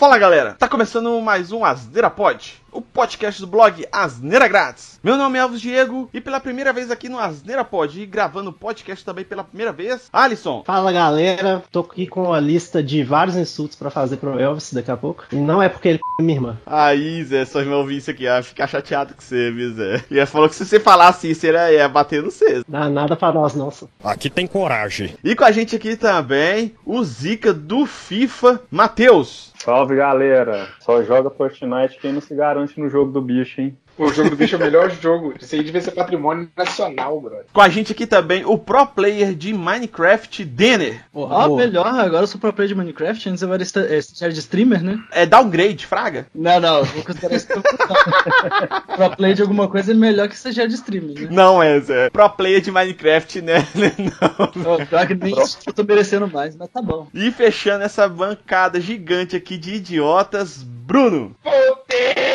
Fala galera, tá começando mais um Asneira Pod, o podcast do blog Asneira Grátis. Meu nome é Alves Diego e pela primeira vez aqui no Asneira Pod e gravando podcast também pela primeira vez, Alisson. Fala galera, tô aqui com a lista de vários insultos pra fazer pro Elvis daqui a pouco. E não é porque ele é minha irmã. Aí, Zé, só irmão ouvir isso aqui, ia ficar chateado com você, viu, Zé? E ele falou que se você falasse isso, ele ia bater no você. Dá nada pra nós, só. Aqui tem coragem. E com a gente aqui também, o Zica do FIFA, Matheus. Salve galera! Só joga Fortnite quem não se garante no jogo do bicho, hein? O jogo do bicho é o melhor jogo. Isso aí devia ser patrimônio nacional, brother. Com a gente aqui também, o pro player de Minecraft, Denner. Ó, melhor, agora eu sou pro player de Minecraft, antes eu era esta- é, estagiário de streamer, né? É downgrade, Fraga? Não, não, vou considerar isso pro pro player de alguma coisa é melhor que estagiário de streamer, né? Não é, Zé. Pro player de Minecraft, né? Não. Ó, Pior que nem isso eu tô merecendo mais, mas tá bom. E fechando essa bancada gigante aqui de idiotas, Bruno. Voltei!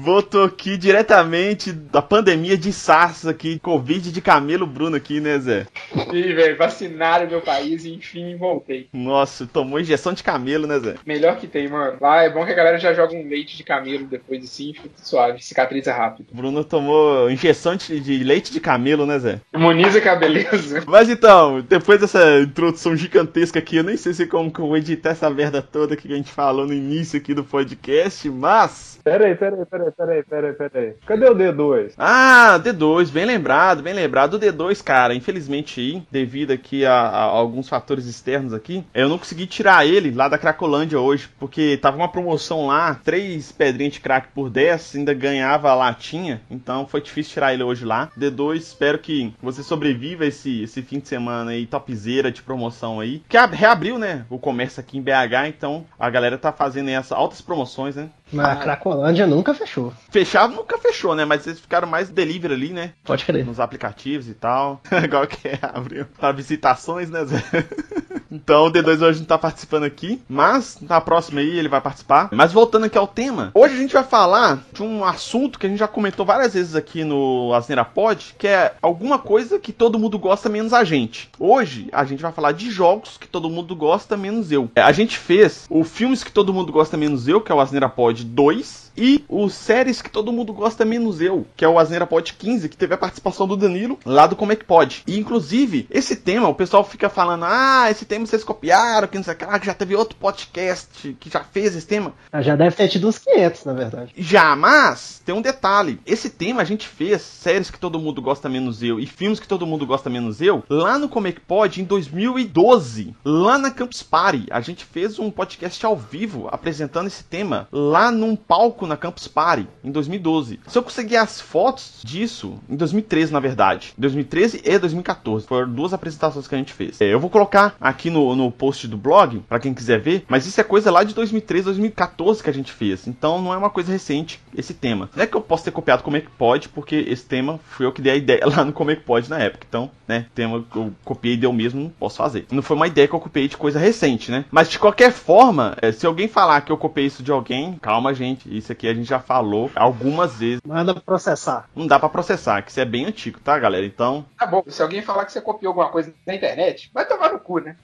Voltou aqui diretamente da pandemia de SARS aqui, Covid de camelo Bruno aqui, né, Zé? Ih, velho, vacinaram meu país e enfim voltei. Nossa, tomou injeção de camelo, né, Zé? Melhor que tem, mano. Lá é bom que a galera já joga um leite de camelo depois assim, fica suave, cicatriza rápido. Bruno tomou injeção de, de leite de camelo, né, Zé? Imuniza que é a beleza. Mas então, depois dessa introdução gigantesca aqui, eu nem sei se como que eu vou editar essa merda toda que a gente falou no início aqui do podcast, mas. Peraí, peraí, peraí, peraí, peraí, peraí. Cadê o D2? Ah, D2, bem lembrado, bem lembrado. O D2, cara, infelizmente devido aqui a, a alguns fatores externos aqui, eu não consegui tirar ele lá da Cracolândia hoje, porque tava uma promoção lá, três pedrinhas de crack por 10, ainda ganhava a latinha, então foi difícil tirar ele hoje lá. D2, espero que você sobreviva esse, esse fim de semana aí, topzera de promoção aí, que ab- reabriu, né, o comércio aqui em BH, então a galera tá fazendo essas altas promoções, né. Mas a Cracolândia nunca fechou. Fechava nunca fechou, né, mas eles ficaram mais delivery ali, né, Pode crer. nos aplicativos e tal. Igual que é, abriu para visitações, né, Zé? Então o D2 hoje não tá participando aqui, mas na próxima aí ele vai participar. Mas voltando aqui ao tema, hoje a gente vai falar de um assunto que a gente já comentou várias vezes aqui no Asneira Pod, que é alguma coisa que todo mundo gosta menos a gente. Hoje a gente vai falar de jogos que todo mundo gosta menos eu. É, A gente fez o filmes que todo mundo gosta menos eu, que é o Asneira Pod 2, e os séries que todo mundo gosta menos eu, que é o Asneira Pod 15, que teve a participação do Danilo lá do Como é que Pode. E inclusive, esse tema, o pessoal fica falando: "Ah, esse tema vocês copiaram, que não sei o que lá, que já teve outro podcast que já fez esse tema". Ah, Já deve ter tido uns 500, na verdade. Já, mas tem um detalhe. Esse tema a gente fez, séries que todo mundo gosta menos eu e filmes que todo mundo gosta menos eu, lá no Comic Pod em 2012, lá na Campus Party. A gente fez um podcast ao vivo apresentando esse tema lá num palco na Campus Party em 2012. Se eu conseguir as fotos disso, em 2013 na verdade, 2013 e 2014, foram duas apresentações que a gente fez. É, eu vou colocar aqui no, no post do blog, pra quem quiser ver, mas isso é coisa lá de 2013, 2014 que a gente fez. Então não é uma coisa recente esse tema. Não é que eu posso ter copiado como é que pode, porque esse tema fui eu que dei a ideia lá no Como é que pode na época. Então, né, tema que eu copiei deu mesmo, não posso fazer. Não foi uma ideia que eu copiei de coisa recente, né? Mas de qualquer forma, é, se alguém falar que eu copiei isso de alguém, calma, gente. Isso aqui a gente já falou algumas vezes. Manda processar. Não dá pra processar, que isso é bem antigo, tá, galera? Então, Tá bom, se alguém falar que você copiou alguma coisa na internet, vai tomar no cu, né?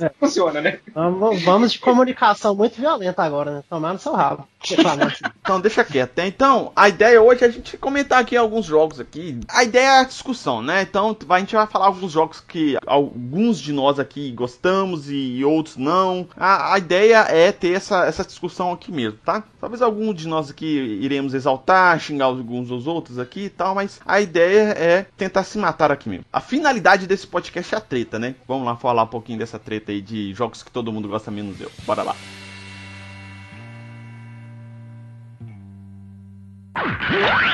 É. Funciona, né? Vamos, vamos de comunicação muito violenta agora, né? Tomar no seu rabo. Então deixa quieto, né? Então, a ideia hoje é a gente comentar aqui alguns jogos aqui. A ideia é a discussão, né? Então, a gente vai falar alguns jogos que alguns de nós aqui gostamos e outros não. A, a ideia é ter essa, essa discussão aqui mesmo, tá? Talvez algum de nós aqui iremos exaltar, xingar alguns dos outros aqui e tal, mas a ideia é tentar se matar aqui mesmo. A finalidade desse podcast é a treta, né? Vamos lá falar um pouquinho dessa treta aí de jogos que todo mundo gosta menos eu. Bora lá. Bom,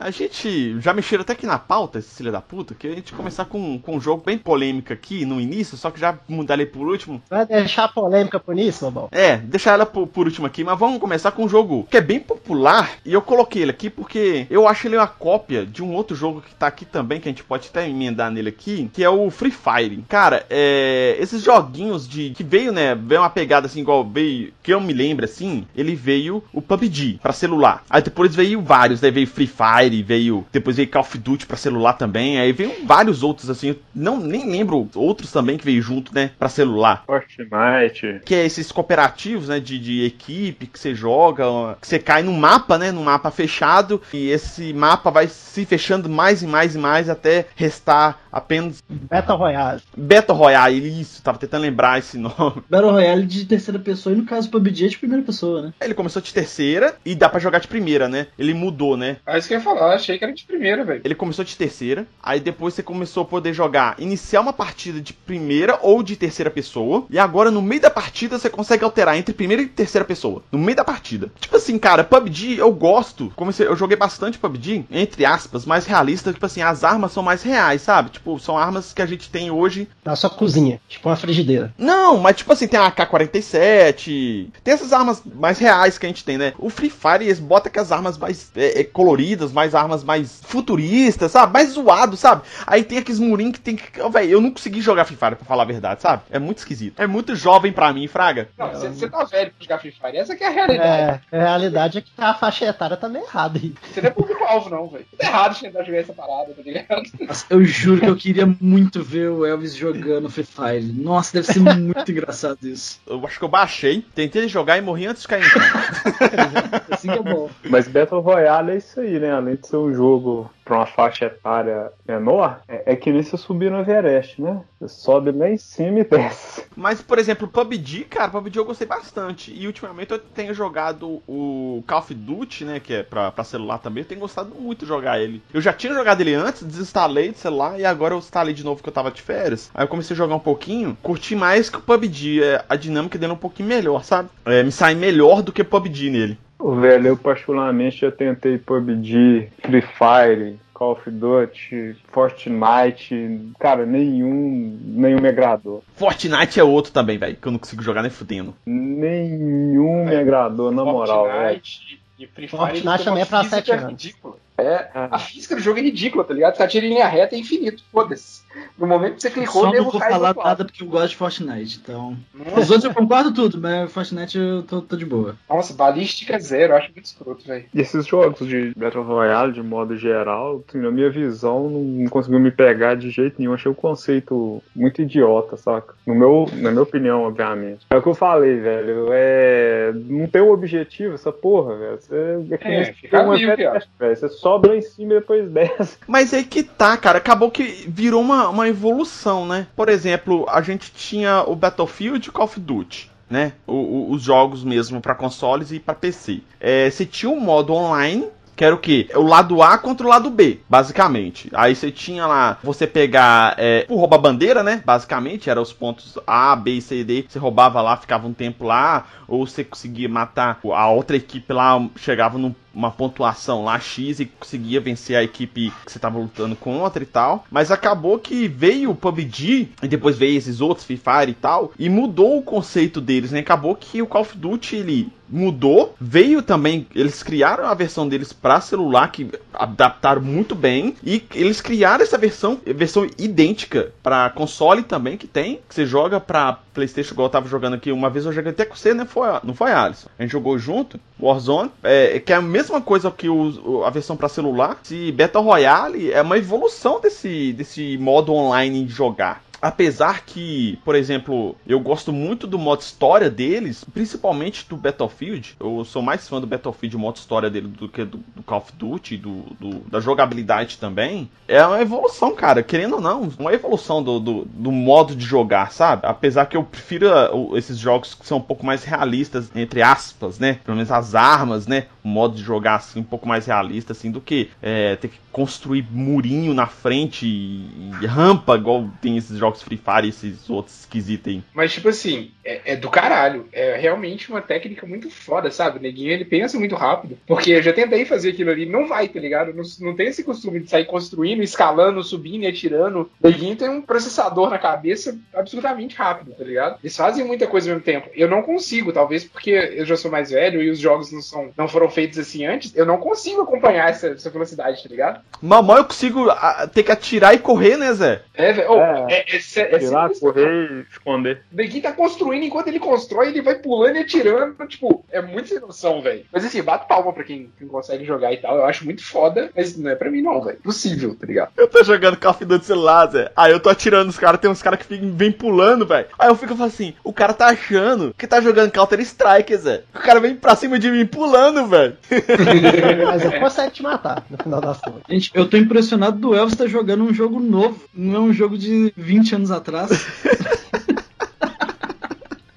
a gente já mexeram até aqui na pauta, esse filho da puta, que a gente começar com, com um jogo bem polêmico aqui no início, só que já mudar ele por último. Vai deixar polêmica por isso, Bobão? É, deixar ela por, por último aqui, mas vamos começar com um jogo que é bem popular e eu coloquei ele aqui porque eu acho ele uma cópia de um outro jogo que tá aqui também, que a gente pode até emendar nele aqui, que é o Free Fire. Cara, é, esses joguinhos de que veio, né, veio uma pegada assim igual veio, que eu me lembro assim, ele veio o PUBG pra celular. Aí depois veio vários, né, veio Free Fire Fire, veio. Depois veio Call of Duty pra celular também. Aí veio vários outros, assim. Não, nem lembro outros também que veio junto, né? Pra celular. Fortnite. Que é esses cooperativos, né? De, de equipe que você joga, que você cai num mapa, né? Num mapa fechado. E esse mapa vai se fechando mais e mais e mais até restar apenas Battle Royale. Battle Royale. Isso, tava tentando lembrar esse nome. Battle Royale de terceira pessoa, e no caso PUBG é de primeira pessoa, né? Ele começou de terceira e dá pra jogar de primeira, né? Ele mudou, né? É isso que eu ia falar, achei que era de primeira, velho. Ele começou de terceira, aí depois você começou a poder jogar, iniciar uma partida de primeira ou de terceira pessoa, e agora no meio da partida você consegue alterar entre primeira e terceira pessoa, no meio da partida. Tipo assim, cara, PUBG eu gosto, comecei, eu joguei bastante PUBG, entre aspas, mais realista, tipo assim, as armas são mais reais, sabe? Tipo, são armas que a gente tem hoje. Na sua cozinha, tipo uma frigideira. Não, mas tipo assim, tem a AK-47, tem essas armas mais reais que a gente tem, né? O Free Fire, eles botam com as armas mais é, é, coloridas, mais armas mais futuristas, sabe? Mais zoado, sabe? Aí tem aqueles murinhos que tem que. Oh, velho, eu não consegui jogar Free Fire, pra falar a verdade, sabe? É muito esquisito. É muito jovem pra mim, Fraga. Não, você você tá velho pra jogar Free Fire. Essa que é a realidade. É, a realidade é que a faixa etária tá meio errada aí. Você não é público-alvo, não, velho. Tá errado de tentar jogar essa parada, tá ligado? Nossa, eu juro que eu queria muito ver o Elvis jogando Free Fire. Nossa, deve ser muito engraçado isso. Eu acho que eu baixei, tentei jogar e morri antes de cair em campo. Assim que é bom. Mas Battle Royale é isso aí, né? Além de ser um jogo pra uma faixa etária menor, é, é que nem você subir no Everest, né? Você sobe lá em cima e desce. Mas, por exemplo, PUBG, cara, PUBG eu gostei bastante. E ultimamente eu tenho jogado o Call of Duty, né? Que é pra, pra celular também. Eu tenho gostado muito de jogar ele. Eu já tinha jogado ele antes, desinstalei do celular e agora eu instalei de novo que eu tava de férias. Aí eu comecei a jogar um pouquinho, curti mais que o PUBG. É, a dinâmica dele é um pouquinho melhor, sabe? É, me sai melhor do que PUBG nele. O velho, eu particularmente já tentei PUBG, Free Fire, Call of Duty, Fortnite. Cara, nenhum, nenhum me agradou. Fortnite é outro também, velho, que eu não consigo jogar nem fudendo. Nenhum me agradou, na moral, velho. Fortnite e Free Fire. Fortnite também é pra física sete anos. ridícula. É, a física do jogo é ridícula, tá ligado? Você atira em linha reta é infinito, foda-se. No momento que você clicou, Só nego não vou falar nada porque eu gosto de Fortnite, então. Nossa, Os outros eu concordo tudo, mas Fortnite eu tô, tô de boa. Nossa, balística zero, eu acho muito escroto, velho. E esses jogos de Battle Royale, de modo geral, na minha visão, não conseguiu me pegar de jeito nenhum. Achei o conceito muito idiota, saca? No meu, na minha opinião, obviamente. É o que eu falei, velho. É... Não tem um objetivo essa porra, velho. Você, é que É, fica uma velho. Você sobe lá em cima e depois desce. Mas aí que tá, cara. Acabou que virou uma, uma evolução, né? Por exemplo, a gente tinha o Battlefield e Call of Duty. Né? O- o- os jogos mesmo pra consoles e pra PC. É, você tinha um modo online, que era o? O lado A contra o lado B, basicamente. Aí você tinha lá, você pegar, é, o rouba bandeira, né? Basicamente, eram os pontos A, B, C e D. Você roubava lá, ficava um tempo lá, ou você conseguia matar a outra equipe lá, chegava num uma pontuação lá X e conseguia vencer a equipe que você tava lutando contra e tal. Mas acabou que veio o PUBG e depois veio esses outros Free Fire e tal e mudou o conceito deles, né? Acabou que o Call of Duty ele mudou, veio também, eles criaram a versão deles para celular que adaptaram muito bem e eles criaram essa versão, versão idêntica para console também que tem, que você joga para PlayStation igual eu tava jogando aqui uma vez eu joguei até com você, né? Foi, não foi Alisson? A gente jogou junto, Warzone, é, que é a mesma coisa que o- a versão para celular. Se Battle Royale é uma evolução desse, desse modo online de jogar. Apesar que, por exemplo, eu gosto muito do modo história deles, principalmente do Battlefield. Eu sou mais fã do Battlefield, modo história dele, do que do, do Call of Duty, do, do- da jogabilidade também. É uma evolução, cara, querendo ou não, uma evolução do, do, do modo de jogar, sabe? Apesar que eu prefiro ah, esses jogos que são um pouco mais realistas, entre aspas, né? Pelo menos as armas, né? O modo de jogar assim, um pouco mais realista, assim, do que é, ter que construir murinho na frente e, rampa, igual tem esses jogos Free Fire e esses outros esquisitos aí. Mas, tipo assim, é, é do caralho. É realmente uma técnica muito foda, sabe? O neguinho, ele pensa muito rápido. Porque eu já tentei fazer aquilo ali, não vai, tá ligado? Não, não tem esse costume de sair construindo, escalando, subindo e atirando. O neguinho tem um processador na cabeça absurdamente rápido, tá ligado? Eles fazem muita coisa ao mesmo tempo. Eu não consigo, talvez porque eu já sou mais velho e os jogos não, são, não foram feitos assim antes. Eu não consigo acompanhar essa, essa velocidade, tá ligado? Mamãe, eu consigo ah, ter que atirar e correr, né, Zé? É, velho. Oh, É. é- é- sé- é Tirar, sinistro. correr e esconder. O neguinho tá construindo, enquanto ele constrói, ele vai pulando e atirando. Tipo, é muito sem noção, velho. Mas assim, bato palma pra quem, quem consegue jogar e tal. Eu acho muito foda, mas não é pra mim, não, velho. Possível, tá ligado? Eu tô jogando Call of Duty celular, Zé. Aí eu tô atirando os caras, tem uns caras que ficam, vem pulando, velho. Aí eu fico assim, o cara tá achando que tá jogando Counter Strike, Zé. O cara vem pra cima de mim pulando, velho. Mas ele consegue te matar, no final das contas. Gente, eu tô impressionado do Elvis estar jogando um jogo novo. Não é um jogo de 20 anos atrás.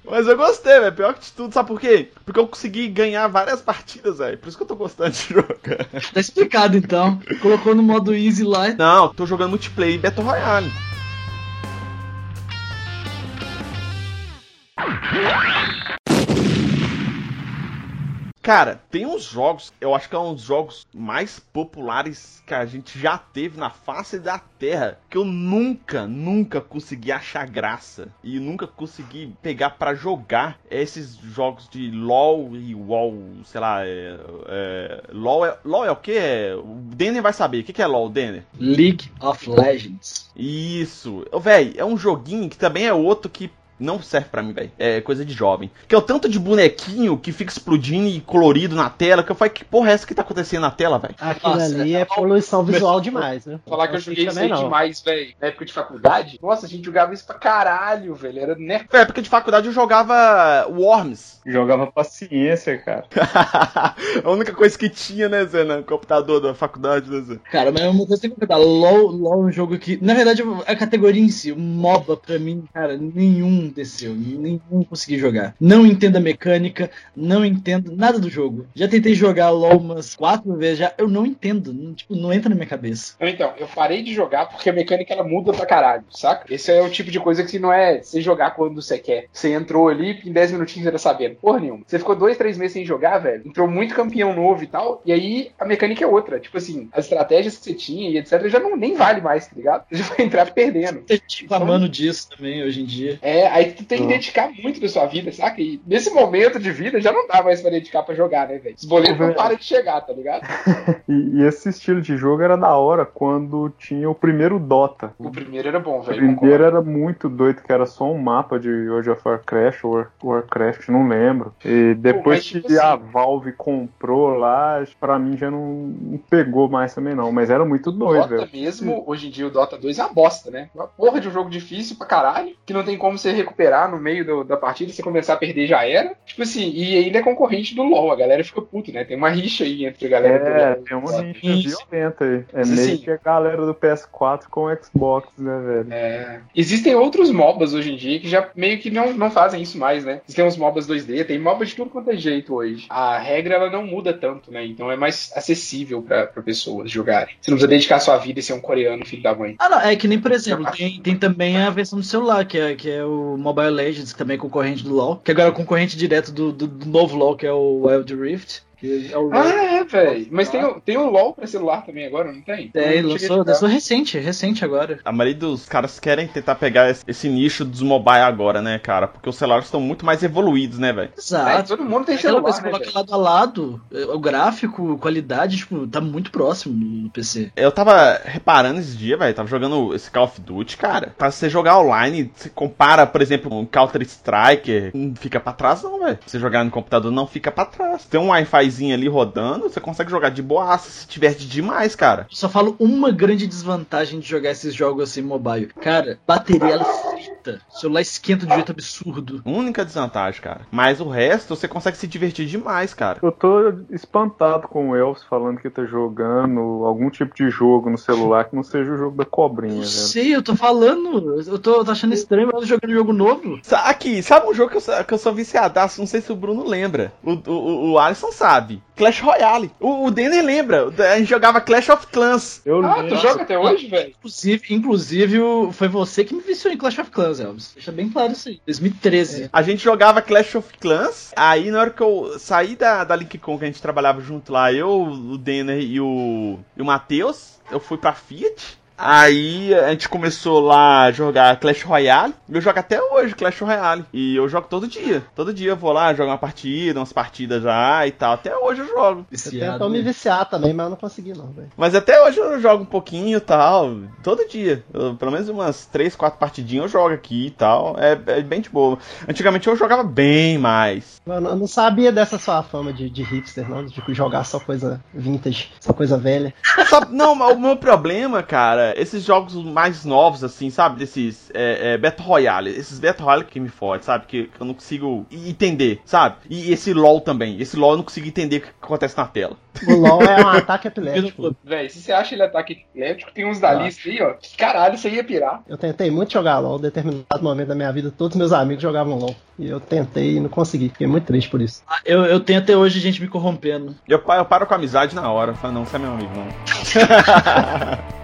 Mas eu gostei, velho. Pior que de tudo, sabe por quê? Porque eu consegui ganhar várias partidas, velho. Por isso que eu tô gostando de jogar. Tá explicado então. Colocou no modo easy lá. Não, tô jogando multiplayer e Battle Royale. Cara, tem uns jogos, eu acho que é um dos jogos mais populares que a gente já teve na face da Terra, que eu nunca, nunca consegui achar graça e nunca consegui pegar pra jogar esses jogos de LoL e WoW, sei lá, é, é, LoL, é, LoL é o que? O Denner vai saber, o que que é LoL, Denner? League of Legends. Isso. Véi, é um joguinho que também é outro que não serve pra mim, velho. É coisa de jovem. Que é o tanto de bonequinho que fica explodindo e colorido na tela, que eu falei, que porra é essa que tá acontecendo na tela, velho? Aquilo Nossa, ali é poluição visual demais, né? Falar que eu joguei fica isso aí não. demais, velho. Na época de faculdade. Nossa, a gente jogava isso pra caralho, velho. Era né? Na época de faculdade eu jogava Worms. Jogava paciência, cara. a única coisa que tinha, né, Zé, no computador da faculdade, né, Zé? Cara, mas uma coisa que concordar. LOL, LOL é um jogo que. Na verdade, a categoria em si, o MOBA, pra mim, cara, nenhum desceu. Nenhum consegui jogar. Não entendo a mecânica, não entendo nada do jogo. Já tentei jogar LOL umas quatro vezes já. Eu não entendo. Não, tipo, não entra na minha cabeça. Então, eu parei de jogar porque a mecânica ela muda pra caralho, saca? Esse é o tipo de coisa que não é você jogar quando você quer. Você entrou ali, em 10 minutinhos você tá sabendo. Porra nenhuma. Você ficou dois, três meses sem jogar, velho. Entrou muito campeão novo e tal. E aí a mecânica é outra. Tipo assim, as estratégias que você tinha e etc. já não nem vale mais, tá ligado? Você vai entrar perdendo. Gente reclamando disso também hoje em dia. É, aí tu tem que Uhum. dedicar muito da sua vida, saca? E nesse momento de vida já não dá mais pra dedicar pra jogar, né, velho? Os boletos não Velho. param de chegar, tá ligado? E, e esse estilo de jogo era da hora quando tinha o primeiro Dota. O primeiro era bom, O velho. primeiro concordo. era muito doido, que era só um mapa de World of Warcraft, War, Warcraft, não lembro. E depois mas, tipo que a assim- Valve comprou lá, pra mim já não, pegou mais também não, mas era muito doido, Dota velho. mesmo, hoje em dia o Dota 2 é uma bosta, né? Uma porra de um jogo difícil pra caralho, que não tem como você recuperar no meio do- da partida, você começar a perder já era. Tipo assim, e ainda é concorrente do LoL, a galera fica puta, né? Tem uma rixa aí entre a galera do É, tem uma rixa violenta aí. É Mas, meio assim- que a galera do PS4 com o Xbox, né, velho? É. Existem outros MOBAs hoje em dia que já meio que não, não fazem isso mais, né? Existem uns MOBAs 2D, tem MOBA de tudo quanto é jeito hoje. A regra ela não muda tanto, né? Então é mais acessível pra, pra pessoas jogarem. Você não precisa dedicar sua vida e ser um coreano, filho da mãe. Ah, não, é que nem, por exemplo, tem, tem também a versão do celular, que é, que é o Mobile Legends, também é concorrente do LoL, que agora é concorrente direto do, do, do novo LoL, que é o Wild Rift. Que é o Ah, é, velho. Mas tem, o- tem o LoL pra celular também agora, não tem? É, não lançou, lançou recente, recente agora. A maioria dos caras querem tentar pegar esse, esse nicho dos mobile agora, né, cara? Porque os celulares estão muito mais evoluídos, né, velho? É, Exato. todo mundo tem Aquela coisa celular, que né, coloca lado a lado, é, o gráfico, qualidade, tipo, tá muito próximo no PC. Eu tava reparando esse dia, velho, tava jogando esse Call of Duty, cara. Pra você jogar online, você compara, por exemplo, um Counter Strike, não fica pra trás não, velho. Você jogar no computador não fica pra trás. Tem um Wi-Fizinho ali rodando, você consegue jogar de boaça se tiver de demais, cara. Eu só falo uma grande desvantagem de jogar esses jogos assim mobile. Cara, bateria ela frita. O celular esquenta de um jeito absurdo. Única desvantagem, cara. Mas o resto, você consegue se divertir demais, cara. Eu tô espantado com o Elvis falando que tá jogando algum tipo de jogo no celular que não seja o jogo da cobrinha, Não velho. sei, eu tô falando. Eu tô, tô achando estranho eu jogando jogo novo. Aqui, sabe um jogo que eu, sou- que eu sou viciadaço? Não sei se o Bruno lembra. O, o, o Alisson sabe. Clash Royale. O, o Denner lembra. A gente jogava Clash of Clans. Eu Ah, tu lembro. joga até hoje, velho? Inclusive, inclusive, foi você que me viciou em Clash of Clans, Elvis. Deixa bem claro isso aí. 2013. A gente jogava Clash of Clans. Aí na hora que eu saí da, da Linkkon, que a gente trabalhava junto lá, eu, o Denner e o, e o Matheus, eu fui pra Fiat. Aí a gente começou lá a jogar Clash Royale. Eu jogo até hoje Clash Royale. E eu jogo todo dia. Todo dia eu vou lá jogar uma partida, umas partidas já e tal. Até hoje eu jogo. Eu Viciado, tentou me né? viciar também, mas eu não consegui não, velho. Mas até hoje eu jogo um pouquinho e tal. Todo dia. Eu- pelo menos umas 3, 4 partidinhas eu jogo aqui e tal. É, é bem de boa. Antigamente eu jogava bem mais. Eu não eu não sabia dessa sua fama de, de hipster, não, de jogar só coisa vintage, só coisa velha. Só- não, mas o meu problema, cara, esses jogos mais novos, assim, sabe? Desses é, é, Battle Royale. Esses Battle Royale que me fode, sabe? Que, que eu não consigo entender, sabe? E esse LoL também. Esse LoL eu não consigo entender o que acontece na tela. O LoL é um ataque epilético. Véi, se você acha ele ataque elétrico, tem uns da Ah. lista aí, ó. Que caralho, você ia pirar. Eu tentei muito jogar LoL, em determinado momento da minha vida, todos meus amigos jogavam LoL. E eu tentei e não consegui. Fiquei muito triste por isso. Ah, Eu, eu tenho até hoje gente me corrompendo. Eu, eu paro com a amizade na hora. Falo, não, você é meu amigo, não.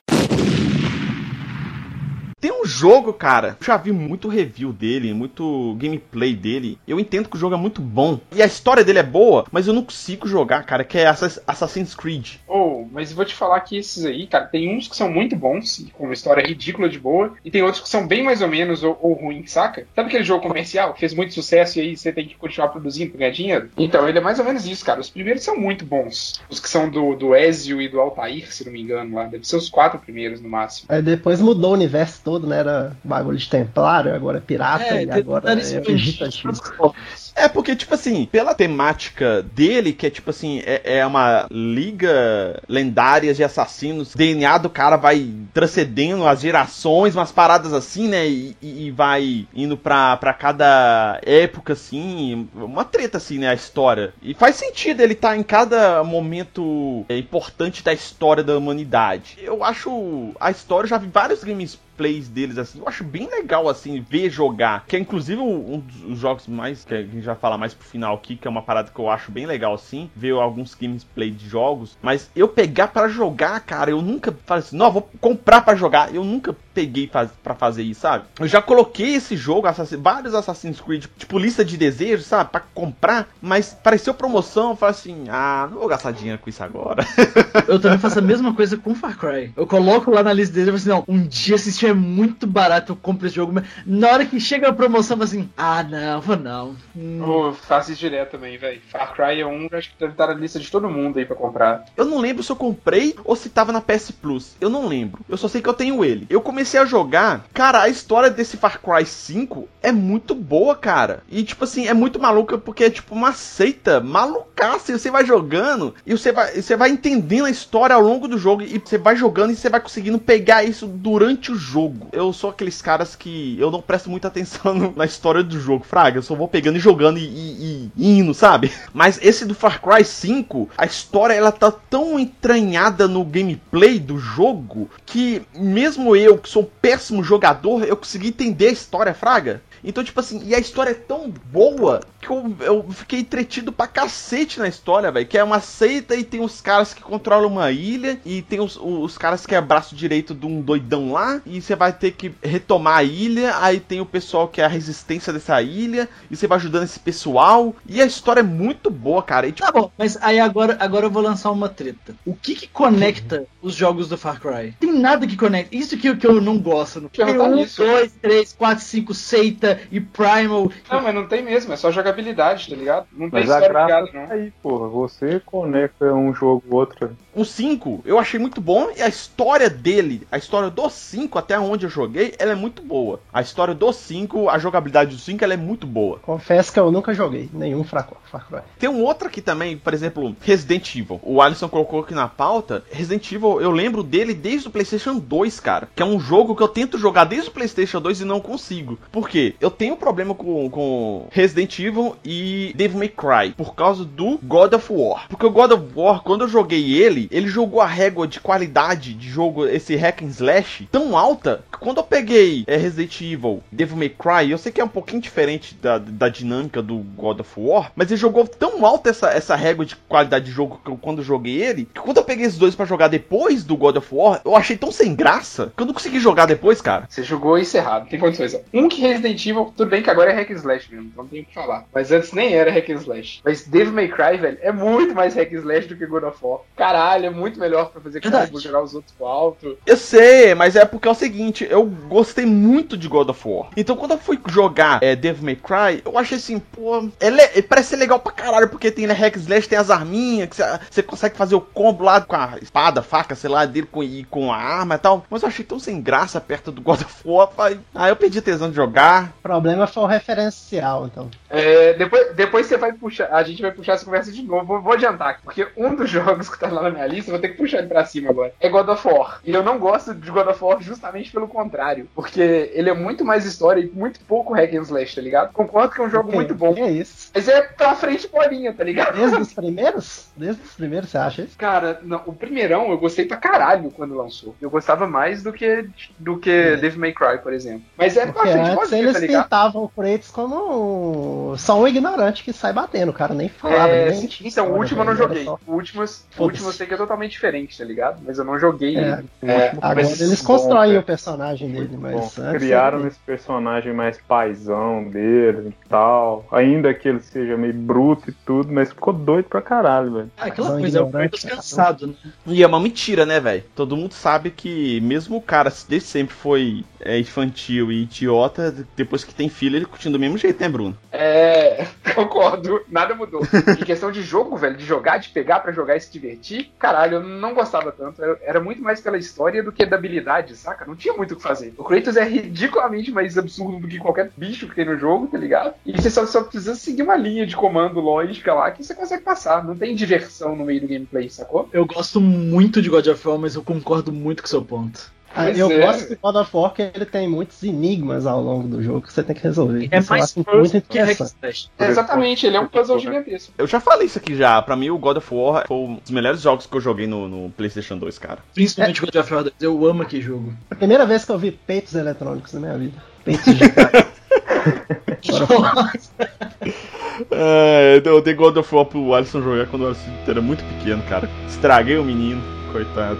Tem um jogo, cara, eu já vi muito review dele, muito gameplay dele. Eu entendo que o jogo é muito bom. E a história dele é boa, mas eu não consigo jogar, cara, que é Assas- Assassin's Creed. Oh, mas vou te falar que esses aí, cara, tem uns que são muito bons, e com uma história ridícula de boa, e tem outros que são bem mais ou menos ou, ou ruins, saca? Sabe aquele jogo comercial que fez muito sucesso e aí você tem que continuar produzindo pra ganhar dinheiro? Então, ele é mais ou menos isso, cara. Os primeiros são muito bons. Os que são do, do Ezio e do Altair, se não me engano, lá. Deve ser os quatro primeiros no máximo. Aí depois mudou o universo todo, né? Era bagulho de templário, agora é pirata, e agora é expandir É porque, tipo assim, pela temática dele, que é tipo assim, é, é uma liga lendária de assassinos, DNA do cara vai transcendendo as gerações, umas paradas assim, né? E, e- vai indo pra, pra cada época, assim, uma treta, assim, né? A história. E faz sentido ele estar em cada momento é, importante da história da humanidade. Eu acho. A história, já vi vários games plays deles assim, eu acho bem legal assim ver jogar, que é inclusive um dos jogos mais que a gente vai falar mais pro final aqui, que é uma parada que eu acho bem legal assim, ver alguns gameplay de jogos, mas eu pegar pra jogar, cara, eu nunca falei assim, não, vou comprar pra jogar, eu nunca peguei para fazer isso, sabe? Eu já coloquei esse jogo, Assassin, vários Assassin's Creed, tipo lista de desejos, sabe, Pra comprar, mas pareceu promoção, eu falei assim, ah, não vou gastar dinheiro com isso agora. Eu também faço a mesma coisa com Far Cry. Eu coloco lá na lista dele e falo assim, não, um dia se estiver muito barato eu compro esse jogo, mas na hora que chega a promoção eu falo assim, ah não, vou não. Hum, Eu faço isso direto também, velho. Far Cry é um acho que deve estar na lista de todo mundo aí pra comprar. Eu não lembro se eu comprei ou se tava na PS Plus. Eu não lembro. Eu só sei que eu tenho ele. Eu comecei a jogar. Cara, a história desse Far Cry 5 é muito boa, cara. E, tipo assim, é muito maluca porque é tipo uma seita malucaça. E você vai jogando e você vai, você vai entendendo a história ao longo do jogo. E você vai jogando e você vai conseguindo pegar isso durante o jogo. Eu sou aqueles caras que eu não presto muita atenção na história do jogo, Fraga. Eu só vou pegando e jogando e, e- e indo, sabe? Mas esse do Far Cry 5, a história ela tá tão entranhada no gameplay do jogo que mesmo eu, que sou um péssimo jogador, eu consegui entender a história, Fraga. Então, tipo assim, e a história é tão boa que eu, eu fiquei entretido pra cacete na história, velho. Que é uma seita e tem os caras que controlam uma ilha e tem os, os caras que é braço direito de um doidão lá e você vai ter que retomar a ilha. Aí tem o pessoal que é a resistência dessa ilha e você vai ajudando esse pessoal. E a história é muito boa, cara. E, tipo, Tá bom, mas aí agora, agora eu vou lançar uma treta. O que que conecta os jogos do Far Cry? Tem nada que conecta. Isso que, eu- que eu não gosto. Não. Tem um, dois, três, quatro, cinco, Seita e Primal. Não, mas não tem mesmo, é só jogabilidade, tá ligado? Não tem Mas a graça ligada, não. tá aí, porra. Você conecta um jogo outro. O 5 eu achei muito bom e a história dele, a história do 5, até onde eu joguei, ela é muito boa. A história do 5, a jogabilidade do 5, ela é muito boa. Confesso que eu nunca joguei nenhum Far Far Cry. Tem um outro aqui também, por exemplo, Resident Evil. O Alisson colocou aqui na pauta. Resident Evil, eu lembro dele desde o PlayStation 2, cara. Que é um jogo que eu tento jogar desde o PlayStation 2 e não consigo. Por quê? Eu tenho problema com, com Resident Evil e Devil May Cry por causa do God of War. Porque o God of War, quando eu joguei ele, ele jogou a régua de qualidade de jogo, esse hack and slash, tão alta que quando eu peguei é, Resident Evil, Devil May Cry, eu sei que é um pouquinho diferente da, da dinâmica do God of War, mas ele jogou tão alta essa, essa régua de qualidade de jogo que eu, quando eu joguei ele, que quando eu peguei esses dois pra jogar depois do God of War, eu achei tão sem graça que eu não consegui jogar depois, cara. Você jogou isso errado, tem condições. Um que Resident Evil, tudo bem que agora é hack and slash mesmo, não tem o que falar. Mas antes nem era hack and slash. Mas Devil May Cry, velho, é muito mais hack and slash do que God of War. Caralho, é muito melhor pra fazer Verdade. combo, jogar os outros pro alto. Eu sei, mas é porque é o seguinte, eu gostei muito de God of War. Então quando eu fui jogar é, Devil May Cry, eu achei assim, pô, ele, ele parece ser legal pra caralho, porque tem né, hack and slash, tem as arminhas, que você- consegue fazer o combo lá com a espada, faca, sei lá, dele com, e com a arma e tal. Mas eu achei tão sem graça perto do God of War, pai. Aí eu perdi a tesão de jogar. O problema foi o referencial, então. É, depois, depois você vai puxar, a gente vai puxar essa conversa de novo. Vou, vou adiantar, aqui, porque um dos jogos que tá lá na minha lista, eu vou ter que puxar ele pra cima agora. É God of War. E eu não gosto de God of War justamente pelo contrário. Porque ele é muito mais história e muito pouco hack and slash, tá ligado? Concordo que é um jogo Que- muito bom. É isso? Mas é pra frente bolinha, tá ligado? Desde os primeiros? Desde os primeiros, você acha isso? Cara, não, o primeirão eu gostei pra caralho quando lançou. Eu gostava mais do que do que Devil May Cry, por exemplo. Mas é pra frente bolinha, eles tá ligado? pintavam o Kratos como só um ignorante que sai batendo. Cara nem falava, É, nem então, o último eu não era joguei. só- O último, o Foda-se. último eu sei que é totalmente diferente, tá ligado? Mas eu não joguei. É. ele. É, Agora mas- eles bom, constroem cara. o personagem dele, Bom, mas antes criaram esse personagem mais paizão dele e tal. Ainda que ele seja meio bruto e tudo, mas ficou doido pra caralho, velho. Ah, aquela coisa, é o Kratos cansado, né? E é uma mentira, né, velho? Todo mundo sabe que mesmo o cara desde sempre foi é, infantil e idiota, depois que tem filho, ele continua do mesmo jeito, né, Bruno? É, concordo, nada mudou. em questão de jogo, velho, de jogar, de pegar pra jogar e se divertir, caralho, eu não gostava tanto. Era, muito mais pela história do que da habilidade, saca? Não tinha muito o que fazer. O Kratos é ridiculamente mais absurdo do que qualquer bicho que tem no jogo, tá ligado? E você só, só precisa seguir uma linha de comando lógica lá que você consegue passar. Não tem diversão no meio do gameplay, sacou? Eu gosto muito de God of War, mas eu concordo muito com seu ponto. Ah, Pois eu é. gosto de God of War que ele tem muitos enigmas ao longo do jogo que você tem que resolver. É Isso eu mais muito que interessante. É, exatamente, ele é um puzzle gigantesco. Eu já falei isso aqui já. Pra mim, o God of War foi um dos melhores jogos que eu joguei no, no PlayStation 2, cara. Principalmente God of War 2. Eu amo aquele jogo. A primeira vez que eu vi peitos eletrônicos na minha vida. Peitos gigantes. É, eu dei God of War pro Alisson jogar quando o Alisson era muito pequeno, cara. Estraguei o menino, coitado.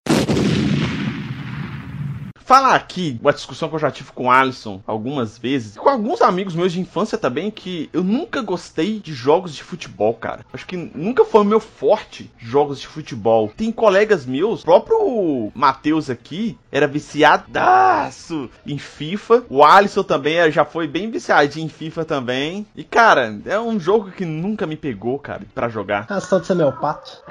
Falar aqui uma discussão que eu já tive com o Alisson algumas vezes, com alguns amigos meus de infância também, que eu nunca gostei de jogos de futebol, cara. Acho que nunca foi o meu forte jogos de futebol. Tem colegas meus, o próprio Matheus aqui, era viciadaço em FIFA. O Alisson também eh, já foi bem viciadinho em FIFA também. E, cara, é um jogo que nunca me pegou, cara, pra jogar. Razão de ser meu pato.